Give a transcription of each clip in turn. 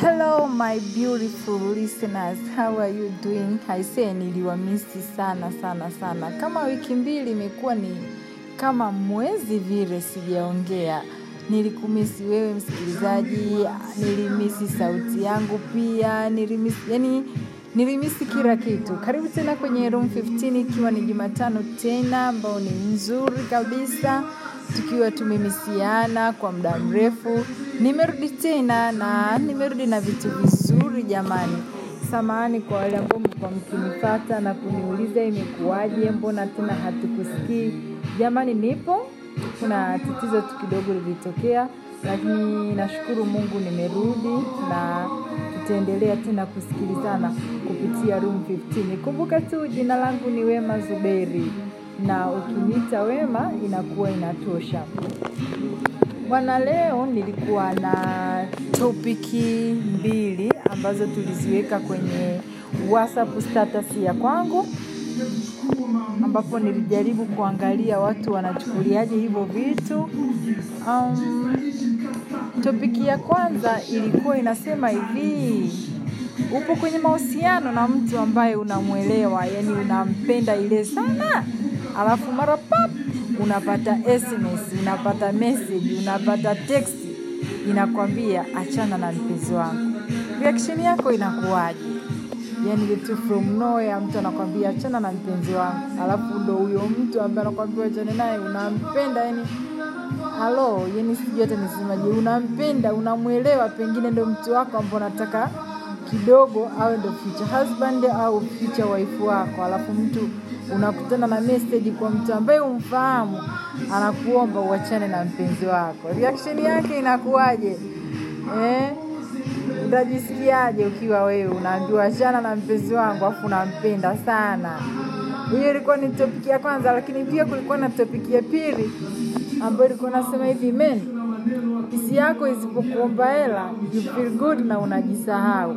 Hello my beautiful listeners, how are you doing? Haisee, niliwamisi sana sana sana. Kama wiki mbili imekuwa ni kama mwezi vile sijaongea. Nilikumisi wewe msikilizaji, nilimisi sauti yangu pia, nilimisi yani nilimisi kila kitu. Karibu tena kwenye room 15 ikiwa ni Jumatano tena ambao ni nzuri kabisa tukiwa tumemisiana kwa muda mrefu. Nimerudi tena na nimerudi na vitu vizuri jamani. Samahani kwa wale ambao mlikuwa mkinipata na kuniuliza imekuwaje, mbona tena hatukusikii. Jamani, nipo, kuna tatizo tu kidogo lilitokea, lakini nashukuru Mungu nimerudi na tutaendelea tena kusikilizana kupitia room 15. Kumbuka tu jina langu ni Wema Zuberi na ukiniita Wema inakuwa inatosha. Bwana, leo nilikuwa na topiki mbili ambazo tuliziweka kwenye WhatsApp status ya kwangu, ambapo nilijaribu kuangalia watu wanachukuliaje hivyo vitu. Um, topiki ya kwanza ilikuwa inasema hivi, upo kwenye mahusiano na mtu ambaye unamwelewa, yani unampenda ile sana, alafu mara pap unapata SMS, unapata message, unapata text inakwambia achana na mpenzi wangu. Reaction yako inakuwaje? Yani tu from nowhere mtu anakwambia achana na mpenzi wangu, alafu ndo huyo mtu ambaye anakwambia achane naye unampenda, yani halo, yani sijui hata nisemaje, unampenda, unamwelewa, pengine ndo mtu wako ambao unataka kidogo awe ndo future husband au future wife wako, alafu mtu unakutana na message kwa mtu ambaye umfahamu, anakuomba uachane na mpenzi wako. Reaction yake inakuwaje? Eh? Utajisikiaje ukiwa wewe unaambiwa achana na mpenzi wangu afu unampenda sana? Hiyo ilikuwa ni topiki ya kwanza, lakini pia kulikuwa na topiki ya pili ambayo ilikuwa nasema hivi men, hisi yako isipokuomba hela good na unajisahau,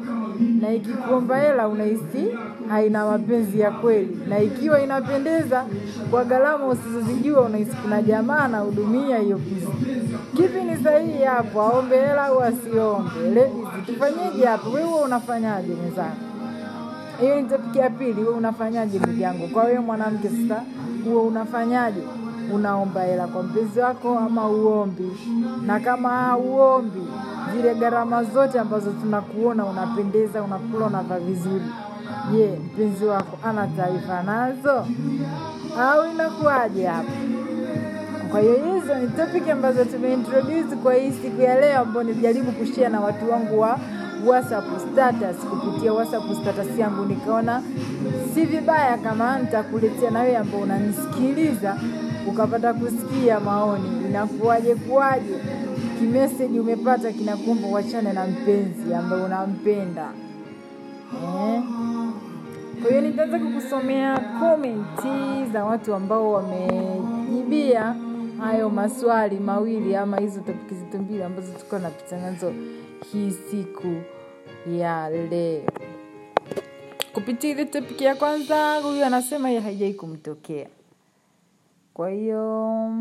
na ikikuomba hela unahisi haina mapenzi ya kweli, na ikiwa inapendeza kwa gharama usizozijua unahisi kuna jamaa anahudumia hiyo pesa. Kipi ni sahihi hapo, aombe hela au asiombe? Ladies, tufanyeje hapo? Wewe unafanyaje mwenzangu? Hiyo ni topiki ya pili. we unafanyaje ndugu yangu? Kwa wewe mwanamke sasa, huo unafanyaje? Unaomba hela kwa mpenzi wako ama uombi? Na kama uombi zile gharama zote ambazo tunakuona unapendeza, unakula, unavaa vizuri, je, mpenzi wako ana taarifa nazo au inakuwaje hapo? Kwa hiyo hizo ni topic ambazo tumeintroduce kwa hii siku ya leo, ambao nijaribu kushia na watu wangu wa WhatsApp status kupitia WhatsApp status yangu, nikaona si vibaya kama nitakuletea na wewe ambao unanisikiliza ukapata kusikia maoni, inakuwaje kuwaje, kimeseji umepata kinakuomba uachane na mpenzi ambaye unampenda. Eh? Kwa hiyo nitaanza kukusomea komenti za watu ambao wamejibia hayo maswali mawili ama hizo topiki zetu mbili ambazo tulikuwa napita nazo hii siku ya leo. Kupitia ile topiki ya kwanza, huyu anasema hiyo haijai kumtokea, kwa hiyo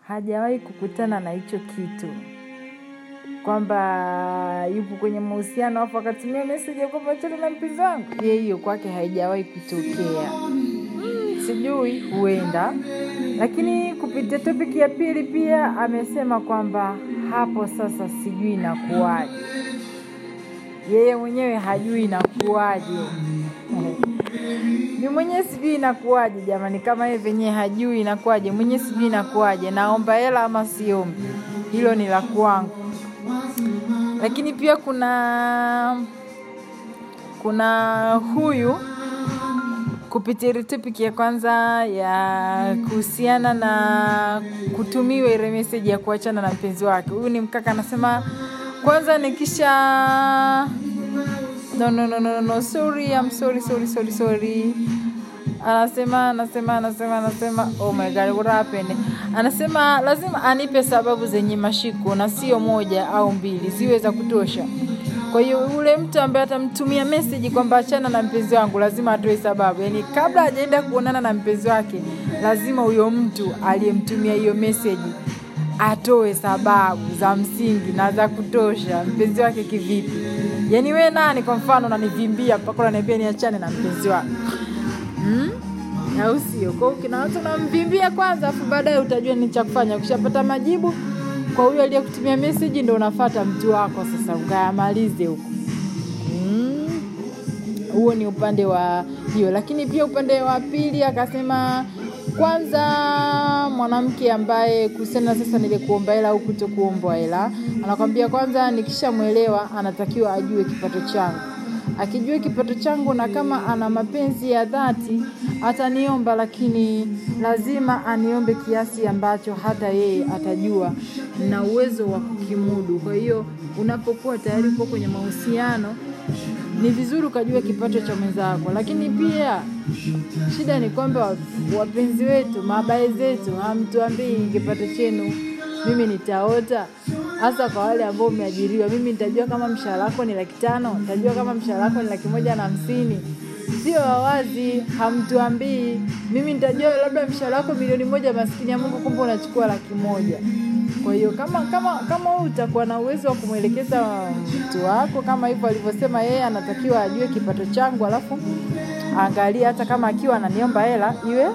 hajawahi kukutana na hicho kitu kwamba yupo kwenye mahusiano afu akatumia meseji ya kwamba achana na mpenzi wangu. ye hiyo kwake haijawahi kutokea, sijui, huenda. Lakini kupitia topiki ya pili pia amesema kwamba hapo sasa sijui inakuwaje, yeye mwenyewe hajui inakuwaje. Ni mwenyewe sijui inakuwaje jamani, kama yeye venyewe hajui inakuwaje, mwenyewe sijui inakuwaje, naomba hela ama siombi, hilo ni la kwangu. Lakini pia kuna kuna huyu kupitia topic ya kwanza ya kuhusiana na kutumiwa ile message ya kuachana na mpenzi wake. Huyu ni mkaka anasema, kwanza nikisha no, no, no, no, no, sorry, I'm sorry, sorry, sorry, sorry. Anasema anasema anasema anasema oh my god what happened? Anasema lazima anipe sababu zenye mashiko na sio moja au mbili ziwe za kutosha kwa hiyo yule mtu ambaye atamtumia message kwamba achana na mpenzi wangu lazima atoe sababu. Yaani kabla hajaenda kuonana na mpenzi wake lazima huyo mtu aliyemtumia hiyo message atoe sababu za msingi na za kutosha. Mpenzi wake kivipi? Yaani we nani kwa mfano unanivimbia mpaka unaniambia niachane na mpenzi wako? Hmm? au sio? Kwao kina watu unamvimbia kwanza afu baadaye utajua ni cha kufanya. Ukishapata majibu kwa huyo aliyekutumia meseji ndo unafata mtu wako sasa ukayamalize huko. Mm. huo ni upande wa hiyo. Lakini pia upande wa pili akasema kwanza mwanamke ambaye kuhusiana sasa nile kuomba hela au kuto kuombwa hela anakwambia kwanza nikishamwelewa anatakiwa ajue kipato changu akijua kipato changu na kama ana mapenzi ya dhati ataniomba lakini lazima aniombe kiasi ambacho hata yeye atajua na uwezo wa kukimudu. Kwa hiyo unapokuwa tayari upo kwenye mahusiano ni vizuri ukajua kipato cha mwenzako. Lakini pia shida ni kwamba wapenzi wetu mabae zetu hamtuambii kipato chenu mimi nitaota. Hasa kwa wale ambao umeajiriwa mimi nitajua kama mshahara wako ni laki tano nitajua kama mshahara wako ni laki moja na hamsini. Sio wawazi hamtuambii. Mimi nitajua labda mshahara wako milioni moja maskini ya mungu kumbe unachukua laki moja. Kwa hiyo kama kama kama wewe utakuwa na uwezo wa kumwelekeza mtu wako kama hivyo alivyosema yeye anatakiwa ajue kipato changu alafu angalia hata kama akiwa ananiomba hela iwe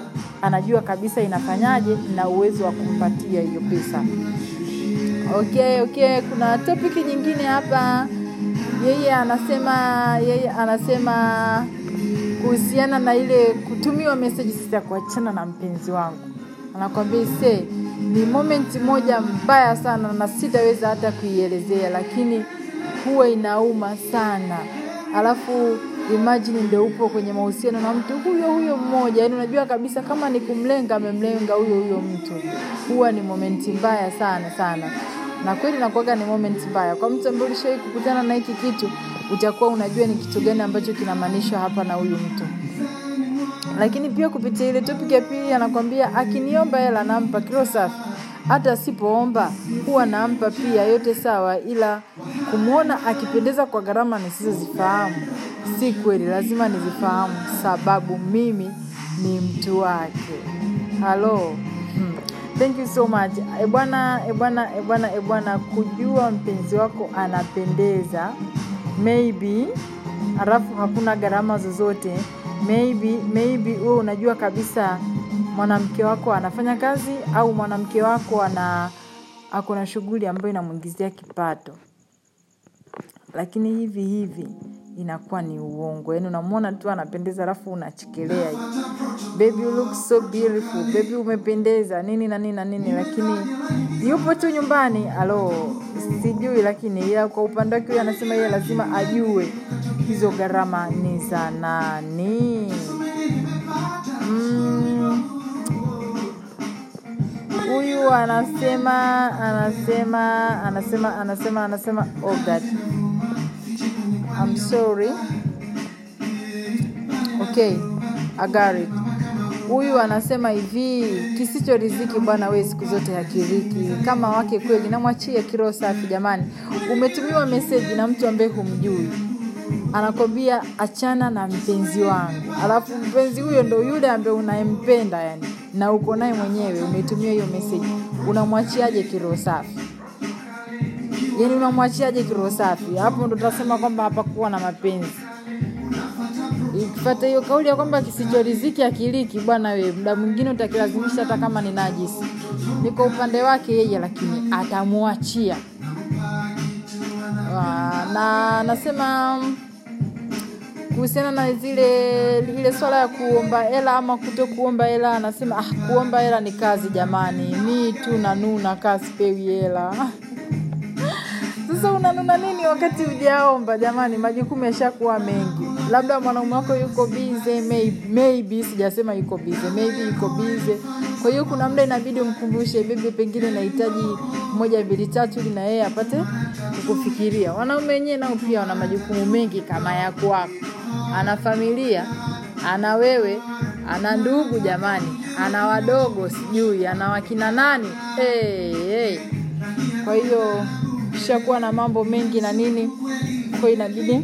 anajua kabisa inafanyaje na uwezo wa kumpatia hiyo pesa. Okay okay kuna topic nyingine hapa. Yeye anasema yeye anasema kuhusiana na ile kutumiwa meseji sita kuachana na mpenzi wangu. Anakwambia se ni momenti moja mbaya sana na sitaweza hata kuielezea lakini huwa inauma sana. Alafu imagine ndio upo kwenye mahusiano na mtu huyo huyo mmoja. Yaani unajua kabisa kama ni kumlenga amemlenga huyo huyo mtu. Huwa ni momenti mbaya sana sana. Na kweli nakuaga ni moment mbaya. Kwa mtu ambaye ulishawai kukutana na hiki kitu utakuwa unajua ni kitu gani ambacho kinamaanishwa hapa na huyu mtu. Lakini pia kupitia ile topic ya pili anakwambia akiniomba hela nampa kilo safi. Hata asipoomba huwa nampa pia yote sawa ila kumwona akipendeza kwa gharama nisizozifahamu si kweli lazima nizifahamu sababu mimi ni mtu wake. Halo hmm. thank you so much. Ebwana ebwana ebwana ebwana kujua mpenzi wako anapendeza maybe halafu hakuna gharama zozote maybe maybe wewe unajua kabisa mwanamke wako anafanya kazi au mwanamke wako ana ako na shughuli ambayo inamwingizia kipato. Lakini hivi hivi inakuwa ni uongo. Yaani unamwona tu anapendeza alafu unachekelea. Baby you look so beautiful. Baby umependeza. Nini na nini na nini lakini yupo tu nyumbani. Alo sijui lakini ila kwa upande wake huyo anasema yeye lazima ajue hizo gharama ni za nani. Mm, huyu anasema anasema anasema anasema anasema oh God. I'm sorry. Okay I got it. Huyu anasema hivi kisicho riziki bwana wewe siku zote hakiriki. Kama wake kweli namwachia kiroho safi jamani. Umetumiwa meseji na mtu ambaye humjui. Anakwambia achana na mpenzi wangu. Alafu mpenzi huyo ndo yule ambaye unayempenda yani na uko naye mwenyewe umetumia hiyo meseji. Unamwachiaje kiroho safi yani unamwachiaje kiroho safi? Hapo ndo tutasema kwamba hapakuwa na mapenzi. Ikifata hiyo kauli ya kwamba kisichoriziki akiliki bwana we muda mwingine utakilazimisha hata kama ni najisi. Niko upande wake yeye lakini atamwachia. Na nasema kuhusiana na zile ile swala ya kuomba hela ama kuto kuomba hela anasema ah, kuomba hela ni kazi jamani. Mi tu nanuna kaa sipewi hela sasa unanuna nini wakati ujaomba jamani majukumu yashakuwa mengi. Labda mwanaume wako yuko bize maybe, sijasema yuko bize maybe yuko bize kwa hiyo kuna muda inabidi umkumbushe bibi pengine nahitaji moja mbili tatu ili na yeye apate kukufikiria. Wanaume wenyewe nao pia wana majukumu mengi kama ya kwako. Ana familia ana wewe ana ndugu jamani ana wadogo sijui ana wakina nani? Hey, hey. kwa hiyo kishakuwa na mambo mengi na nini kwa inabidi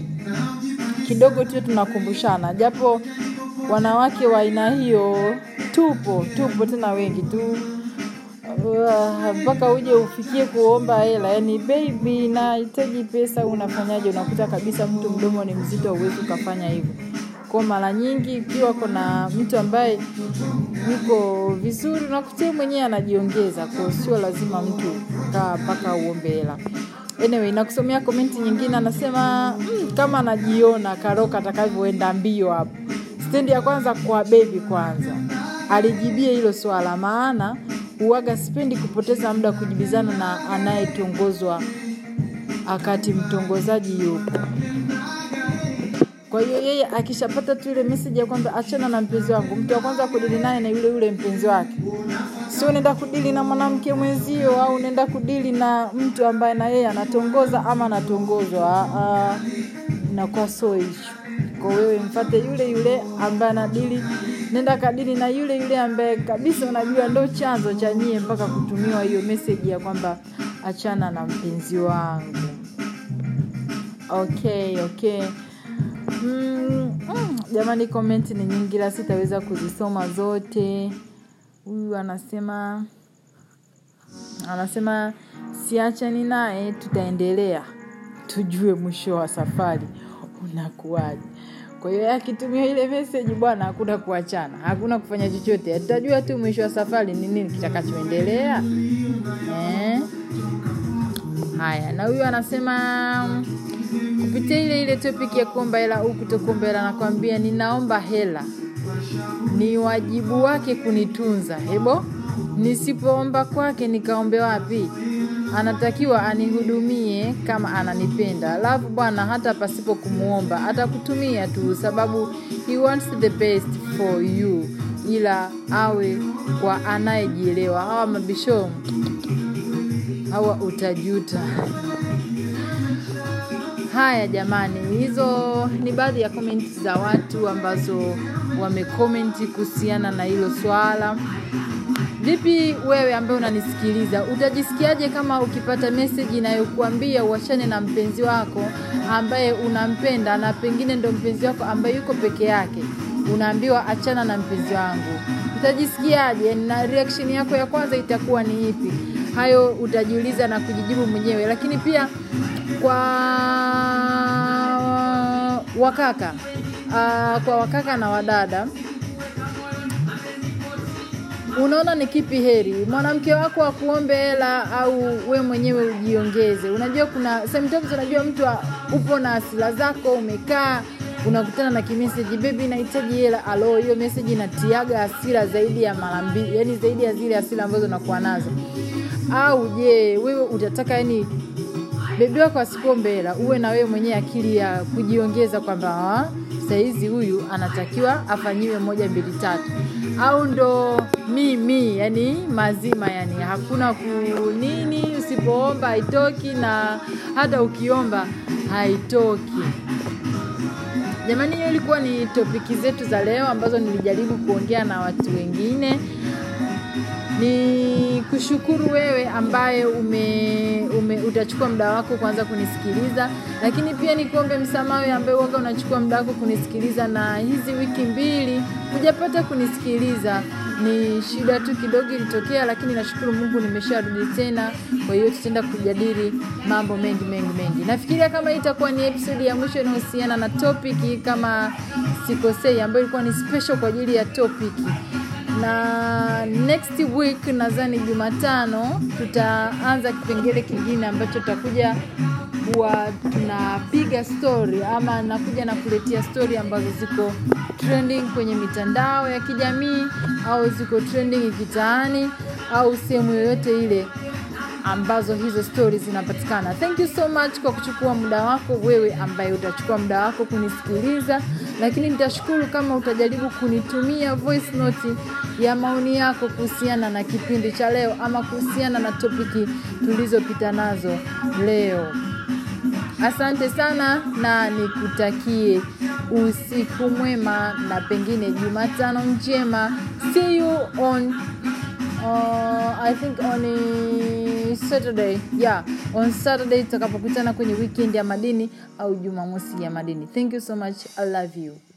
kidogo tu tunakumbushana. Japo wanawake wa aina hiyo tupo tupo tena wengi tu. Uh, mpaka uje ufikie kuomba hela yani bebi nahitaji pesa unafanyaje? Unakuta kabisa mtu mdomo ni mzito uwezi ukafanya hivyo kwa mara nyingi ikiwa kuna mtu ambaye yuko vizuri unakuta mwenyewe anajiongeza kwa sio lazima mtu kaa mpaka uombe hela. Anyway nakusomea komenti nyingine anasema mm, kama anajiona karoka atakavyoenda mbio hapo. Stendi ya kwanza kwa bebi kwanza. Alijibia hilo swala maana huwaga sipendi kupoteza muda kujibizana na anayetongozwa akati mtongozaji yupo kwa hiyo yeye akishapata tu ile message ya kwamba achana na mpenzi wangu mtu wa kwanza kudili naye na yule yule mpenzi wake. Sio unaenda kudili na mwanamke mwenzio au unaenda kudili na mtu ambaye na yeye anatongoza ama anatongozwa? Inakuwa so ishu kwa wewe mfate yule yule ambaye anadili nenda kadili na yule yule ambaye kabisa unajua ndo chanzo cha nyie mpaka kutumiwa hiyo meseji ya kwamba achana na mpenzi wangu. Okay okay jamani komenti ni nyingi la sitaweza kuzisoma zote. Huyu anasema anasema siachani naye tutaendelea. Tujue mwisho wa safari unakuwaje. Kwa hiyo akitumia ile meseji bwana hakuna kuachana. Hakuna kufanya chochote. Tutajua tu mwisho wa safari ni nini kitakachoendelea. Eh? haya na huyu anasema kupitia ile ile topic ya kuomba hela au kutokuomba hela nakwambia ninaomba hela. Ni wajibu wake kunitunza. Hebo nisipoomba kwake nikaombe wapi? Anatakiwa anihudumie kama ananipenda. Alafu bwana hata pasipo kumwomba atakutumia tu sababu he wants the best for you. Ila awe kwa anayejielewa. Hawa mabisho hawa utajuta haya jamani hizo ni baadhi ya komenti za watu ambazo wamekomenti kuhusiana na hilo swala. Vipi wewe ambaye unanisikiliza utajisikiaje kama ukipata meseji inayokuambia uachane na mpenzi wako ambaye unampenda na pengine ndo mpenzi wako ambaye yuko peke yake? Unaambiwa achana na mpenzi wangu. Utajisikiaje? Na reaction yako ya kwanza itakuwa ni ipi? Hayo utajiuliza na kujijibu mwenyewe. Lakini pia kwa wakaka. Uh, kwa wakaka na wadada. Unaona ni kipi heri? Mwanamke wako akuombe hela au we mwenyewe ujiongeze? Unajua kuna sometimes unajua mtu upo na asila zako umekaa unakutana na kimeseji bebi nahitaji hela. Alo hiyo meseji inatiaga asira zaidi ya mara mbili yani zaidi ya zile asira ambazo unakuwa nazo. Au je wewe utataka yani bebi wako asikuombe hela uwe na wewe mwenyewe akili ya kujiongeza kwamba sahizi huyu anatakiwa afanyiwe moja mbili tatu. Au ndo mimi yani mazima yani hakuna ku nini usipoomba haitoki na hata ukiomba haitoki. Jamani hiyo ilikuwa ni topiki zetu za leo ambazo nilijaribu kuongea na watu wengine ni kushukuru wewe ambaye ume, ume utachukua muda wako kwanza kunisikiliza. Lakini pia nikuombe msamaha wewe ambaye waga unachukua muda wako kunisikiliza na hizi wiki mbili hujapata kunisikiliza. Ni shida tu kidogo ilitokea lakini nashukuru mungu nimesharudi tena. Kwa hiyo tutaenda kujadili mambo mengi mengi mengi. Nafikiria kama hii itakuwa ni episodi ya mwisho inahusiana na topic kama sikosei ambayo ilikuwa ni special kwa ajili ya topiki na next week nadhani jumatano tutaanza kipengele kingine ambacho tutakuja kuwa tunapiga story ama nakuja na kuletea story ambazo ziko trending kwenye mitandao ya kijamii au ziko trending kitaani au sehemu yoyote ile ambazo hizo stori zinapatikana. Thank you so much kwa kuchukua muda wako wewe ambaye utachukua muda wako kunisikiliza. Lakini nitashukuru kama utajaribu kunitumia voice note ya maoni yako kuhusiana na kipindi cha leo ama kuhusiana na topiki tulizopita nazo leo. Asante sana na nikutakie usiku mwema na pengine jumatano njema. See you on uh, I think on Saturday yeah. On Saturday tutakapokutana kwenye weekend ya madini au Jumamosi ya madini. Thank you so much. I love you